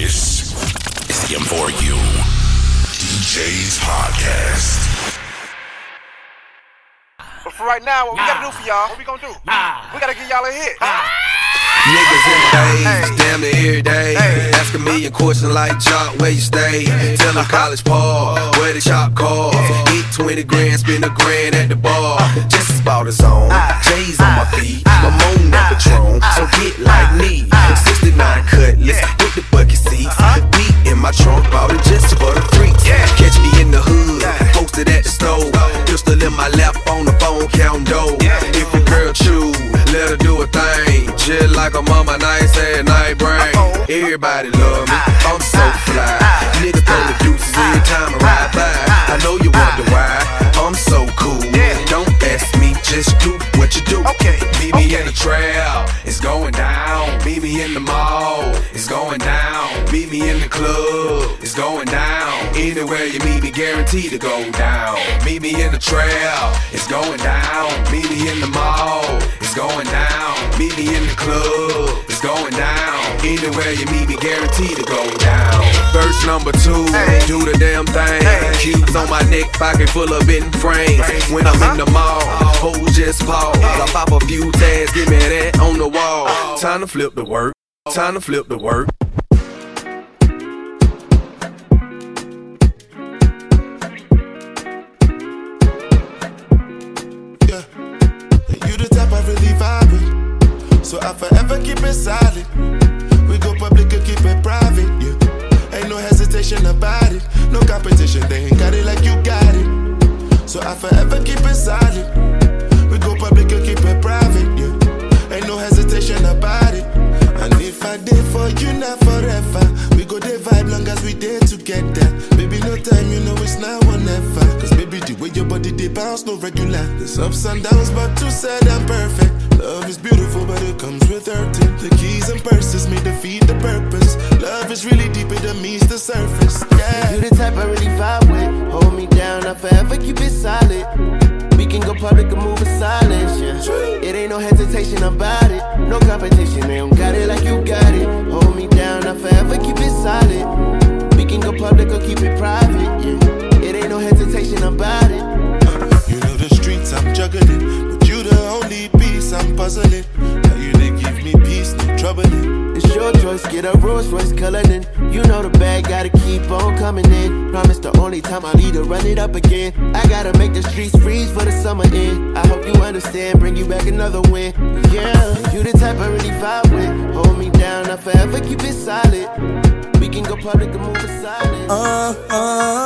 This is the M4U DJs Podcast. But for right now, what we gotta do for y'all, what we gonna do? We gotta give y'all a hit. Niggas in the days, damn near every day. Ask a million questions like Joc, where you stay? Tell them College Park, where the shop call. Eat 20 grand, spend a grand at the bar. Uh. Just as about his uh. own. J's on my uh. feet, my moan at Patron. So get like me. 69 cutlass with the bucket seats. Uh-huh. Beat in my trunk, bought it just for the freaks. Catch me in the hood, posted at the stove. Pistol in my lap on the phone, count dough. Just like a mama, nice and night brain. Everybody love me, I'm so fly. Niggas throw the deuces every time I ride by. I know you wonder why, I'm so cool. Don't ask me, just do what you do. Okay, Meet me in the trail, it's going down. Meet me in the mall, it's going down. Meet me in the club, going down. Anywhere you meet me, guaranteed to go down. Meet me in the trail, it's going down. Meet me in the mall, it's going down. Meet me in the club, it's going down. Anywhere you meet me, guaranteed to go down. Verse number two, Hey. do the damn thing. Hey. Cubes on my neck, pocket full of bitten frames. When I'm in the uh-huh. mall, hoes just pause. I pop a few tags, give me that on the wall. Oh. Time to flip the work. Time to flip the work. We go public and keep it private. Yeah. Ain't no hesitation about it. No competition. They ain't got it like you got it. So I forever keep it solid. We go public and keep it private. Yeah. Ain't no hesitation about it. And if I did for you, not forever. We go dey vibe long as we did together. Baby, no time, you know it's now or never. Cause the way your body they bounce, no regular. There's ups and downs, but too sad and perfect. Love is beautiful, but it comes with hurting. The keys and purses may defeat the purpose. Love is really deeper than meets the surface. Yeah. You the type I really vibe with. Hold me down, I'll forever keep it solid. We can go public or move in silence. Yeah. It ain't no hesitation about it. No competition, they don't got it like you got it. Hold me down, I'll forever keep it solid. We can go public or keep it private. Yeah. Ain't no hesitation about it. You know the streets I'm juggling, but you the only piece I'm puzzling. Now you they give me peace, no troubling. It's your choice, get a Rolls Royce coloring. You know the bag, gotta keep on coming in. Promise the only time I leave to run it up again. I gotta make the streets freeze for the summer end. I hope you understand, bring you back another win. Yeah, you the type I really vibe with. Hold me down, I forever keep it solid. We can go public and move in silence. Uh, uh,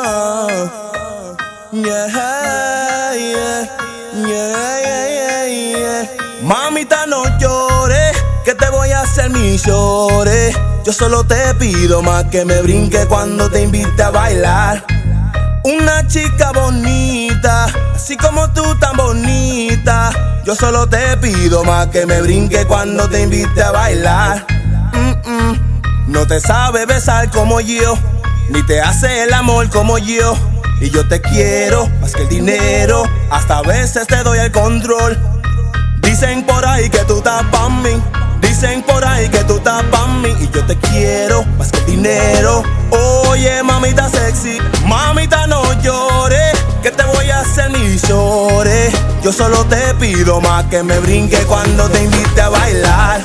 Mamita, no llores, que te voy a hacer mis llores. Yo solo te pido más que me brinque cuando te invite a bailar. Una chica bonita, así como tú tan bonita. Yo solo te pido más que me brinque cuando te invite a bailar. No te sabe besar como yo, ni te hace el amor como yo. Y yo te quiero más que el dinero, hasta a veces te doy el control. Dicen por ahí que tú estás pa' mí, dicen por ahí que tú estás pa' mí. Y yo te quiero más que el dinero. Oye, mamita sexy, mamita no llores, que te voy a hacer ni llores. Yo solo te pido más que me brinque cuando te invite a bailar.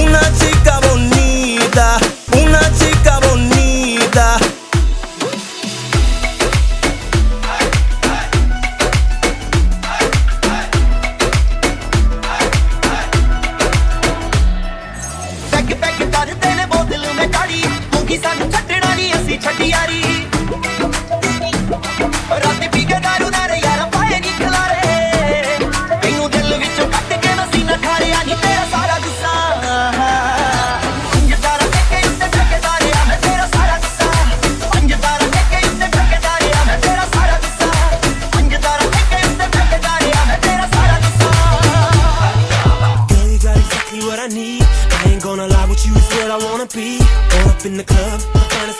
Una chica bonita, una chica bonita.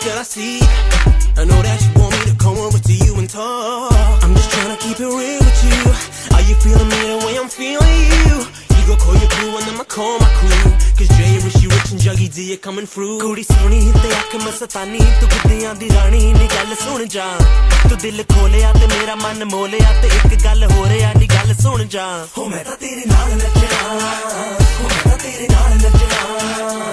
the finest girl I see. I know that you want me to come over to you and talk. I'm just tryna keep it real with you. Are you feeling me the way I'm feeling you? You go call your crew and I'ma call my crew Cause Jay Rishi Rich and Juggy D are coming through ਕੁੜੀ ਸੋਹਣੀ ਤੇ ਅੱਖ ਮਸਤਾਨੀ ਤੂੰ ਕਿੱਦਿਆਂ ਦੀ ਰਾਣੀ ਨੀ ਗੱਲ ਸੁਣ ਜਾ ਤੂੰ ਦਿਲ ਖੋਲਿਆ ਤੇ ਮੇਰਾ ਮਨ ਮੋਲਿਆ ਤੇ ਇੱਕ ਗੱਲ ਹੋ ਰਿਆ ਨੀ ਗੱਲ ਸੁਣ ਜਾ ਹੋ ਮੈਂ ਤਾਂ ਤੇਰੇ ਨਾਲ ਨੱਚਣਾ ਹੋ ਮੈਂ ਤਾਂ ਤੇਰੇ ਨਾਲ ਨੱਚਣਾ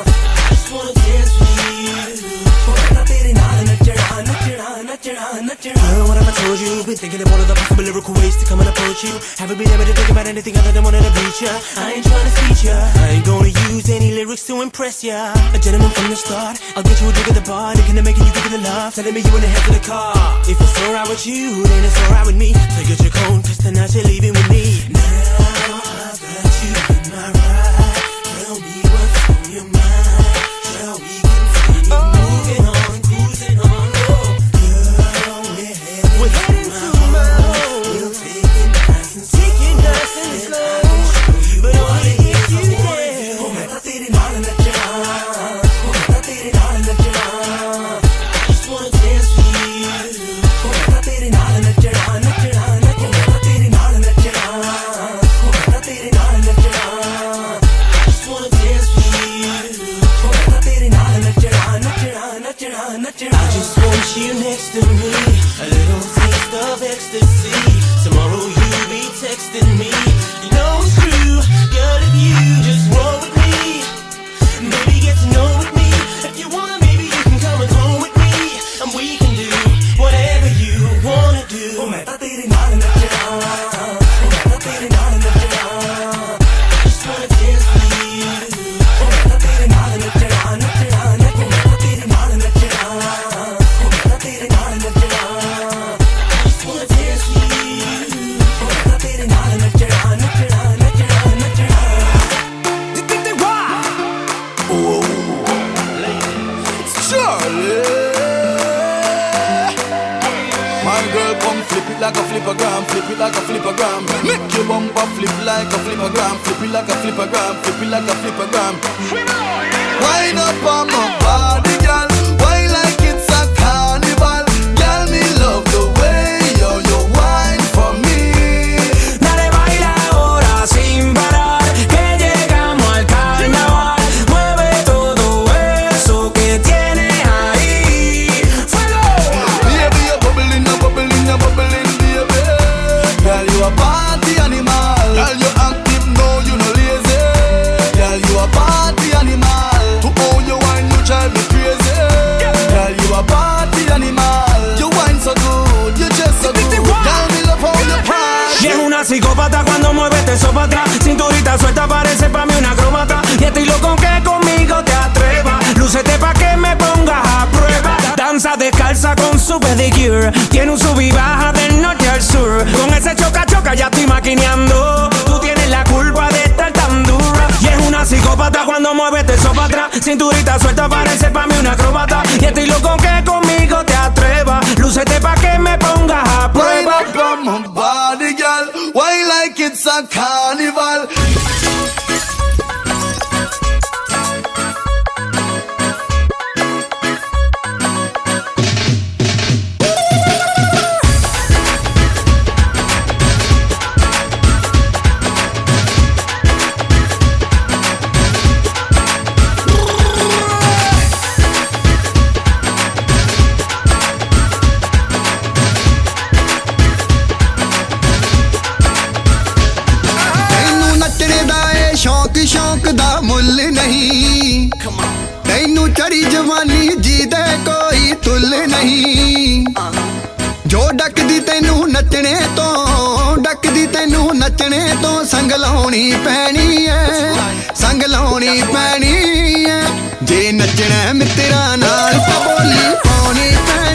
not your Girl, what have I told you? Been thinking of all of the possible lyrical ways to come and approach you. Haven't been able to think about anything other than wanting to reach ya. I ain't trying to feature I ain't gonna use any lyrics to impress ya. A gentleman from the start I'll get you a drink at the bar. Looking to make you give of the love Telling me you wanna head of the car. If it's alright with you, then it's alright with me. So get your cone, cause tonight you're leaving with me. now flippergram, flip it like a flippergram, flip it like a flippergram. Wind up on my body, girl. A party animal. You wine so good, you just so good. Girl, me love how you pride. Y es una psicópata cuando mueve este eso para atrás. Cinturita suelta, parece pa' mí una acróbata. Y estoy loco que conmigo te atrevas. Lúcete pa' que me pongas a prueba. Danza descalza con su pedicure. Tiene un sub y baja del norte al sur. Con ese choca choca ya estoy maquineando. Cuando mueve este eso para atrás. Cinturita suelta, parece pa' mí una acróbata. Y estoy loco que conmigo te atrevas. Lúcete pa' que me pongas a prueba. body, girl. Wine like it's a carnival. ਨਹੀਂ। ਤੈਨੂੰ ਚੜੀ ਜਵਾਨੀ ਜਿਹਦੇ ਕੋਈ ਤੁੱਲ ਨਹੀਂ। ਜੋ ਡੱਕਦੀ ਤੈਨੂੰ ਨੱਚਣੇ ਤੋਂ, ਡੱਕਦੀ ਤੈਨੂੰ ਨੱਚਣੇ ਤੋਂ ਸੰਗ ਲਾਉਣੀ ਪੈਣੀ ਐ। ਸੰਗ ਲਾਉਣੀ ਪੈਣੀ ਐ। ਜੇ ਨੱਚਣਾ ਮਿੱਤਰਾਂ ਨਾਲ ਤਾਂ ਬੋਲੀ ਪਾਉਣੀ ਪੈਣੀ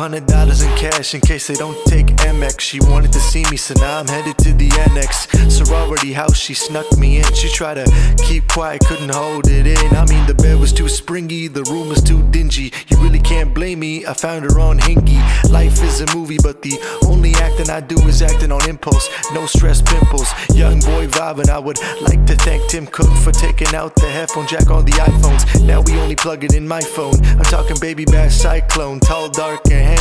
got $500 in cash in case they don't take AmEx. She wanted to see me, so now I'm headed to the annex. Sorority house, she snuck me in. She tried to keep quiet, couldn't hold it in. I mean, the bed was too springy, the room was too dingy. You really can't blame me, I found her on Hingy. Life is a movie, but the only acting I do is acting on impulse. No stress pimples. Young boy vibing, I would like to thank Tim Cook for taking out the headphone jack on the iPhones. Now we only plug it in my phone. I'm talking baby bash cyclone, tall, dark, and handsome.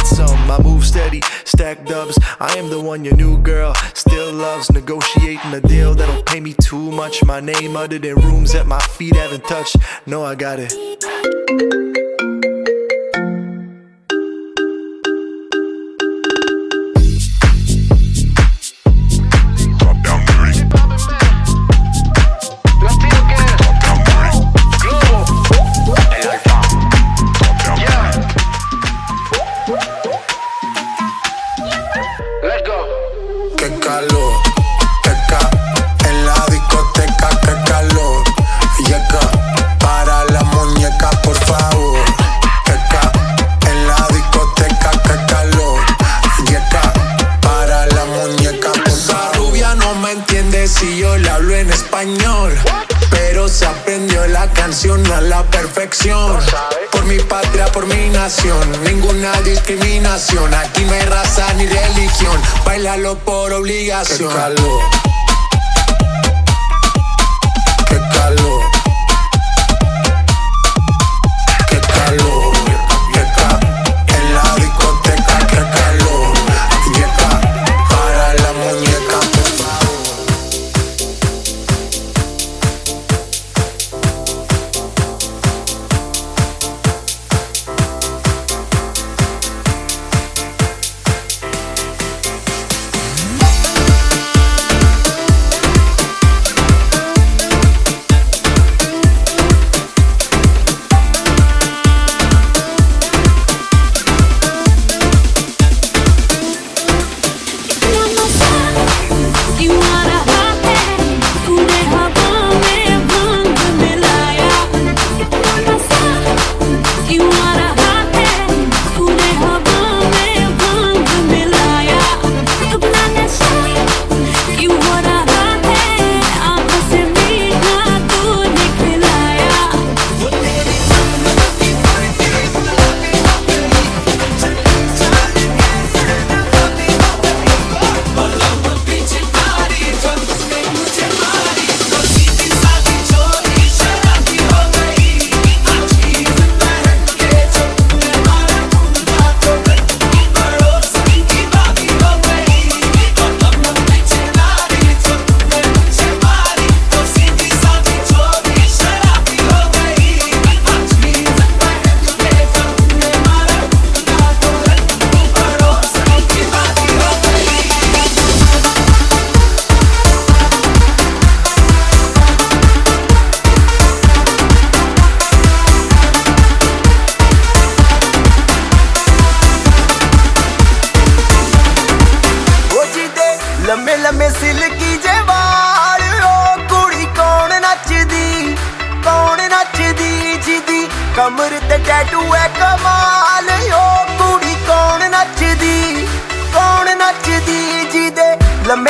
I move steady, stack dubs. I am the one your new girl still loves. Negotiating a deal that'll pay me too much. My name uttered in rooms that my feet haven't touched. No, I got it. La canción a la perfección. Por mi patria, por mi nación, ninguna discriminación. Aquí no hay raza ni religión. Bailalo por obligación. Qué calor. Qué calor.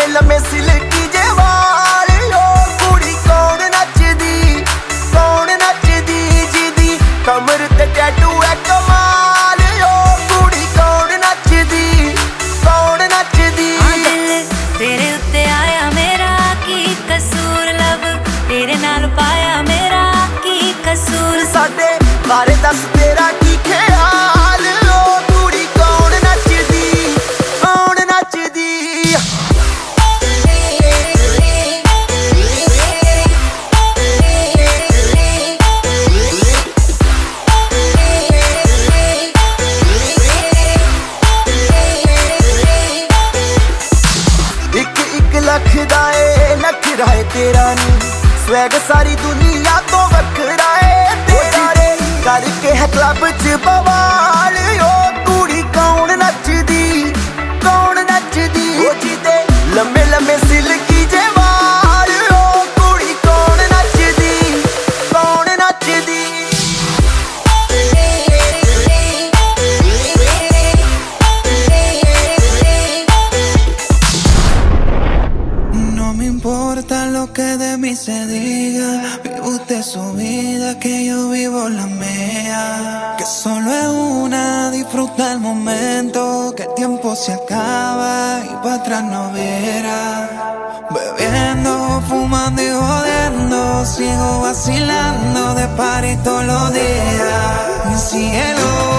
let me see se diga. Vive usted su vida, que yo vivo la mía. Que solo es una, disfruta el momento. Que el tiempo se acaba y para atrás no verá. Bebiendo, fumando y jodiendo. Sigo vacilando de par todos los días. Mi cielo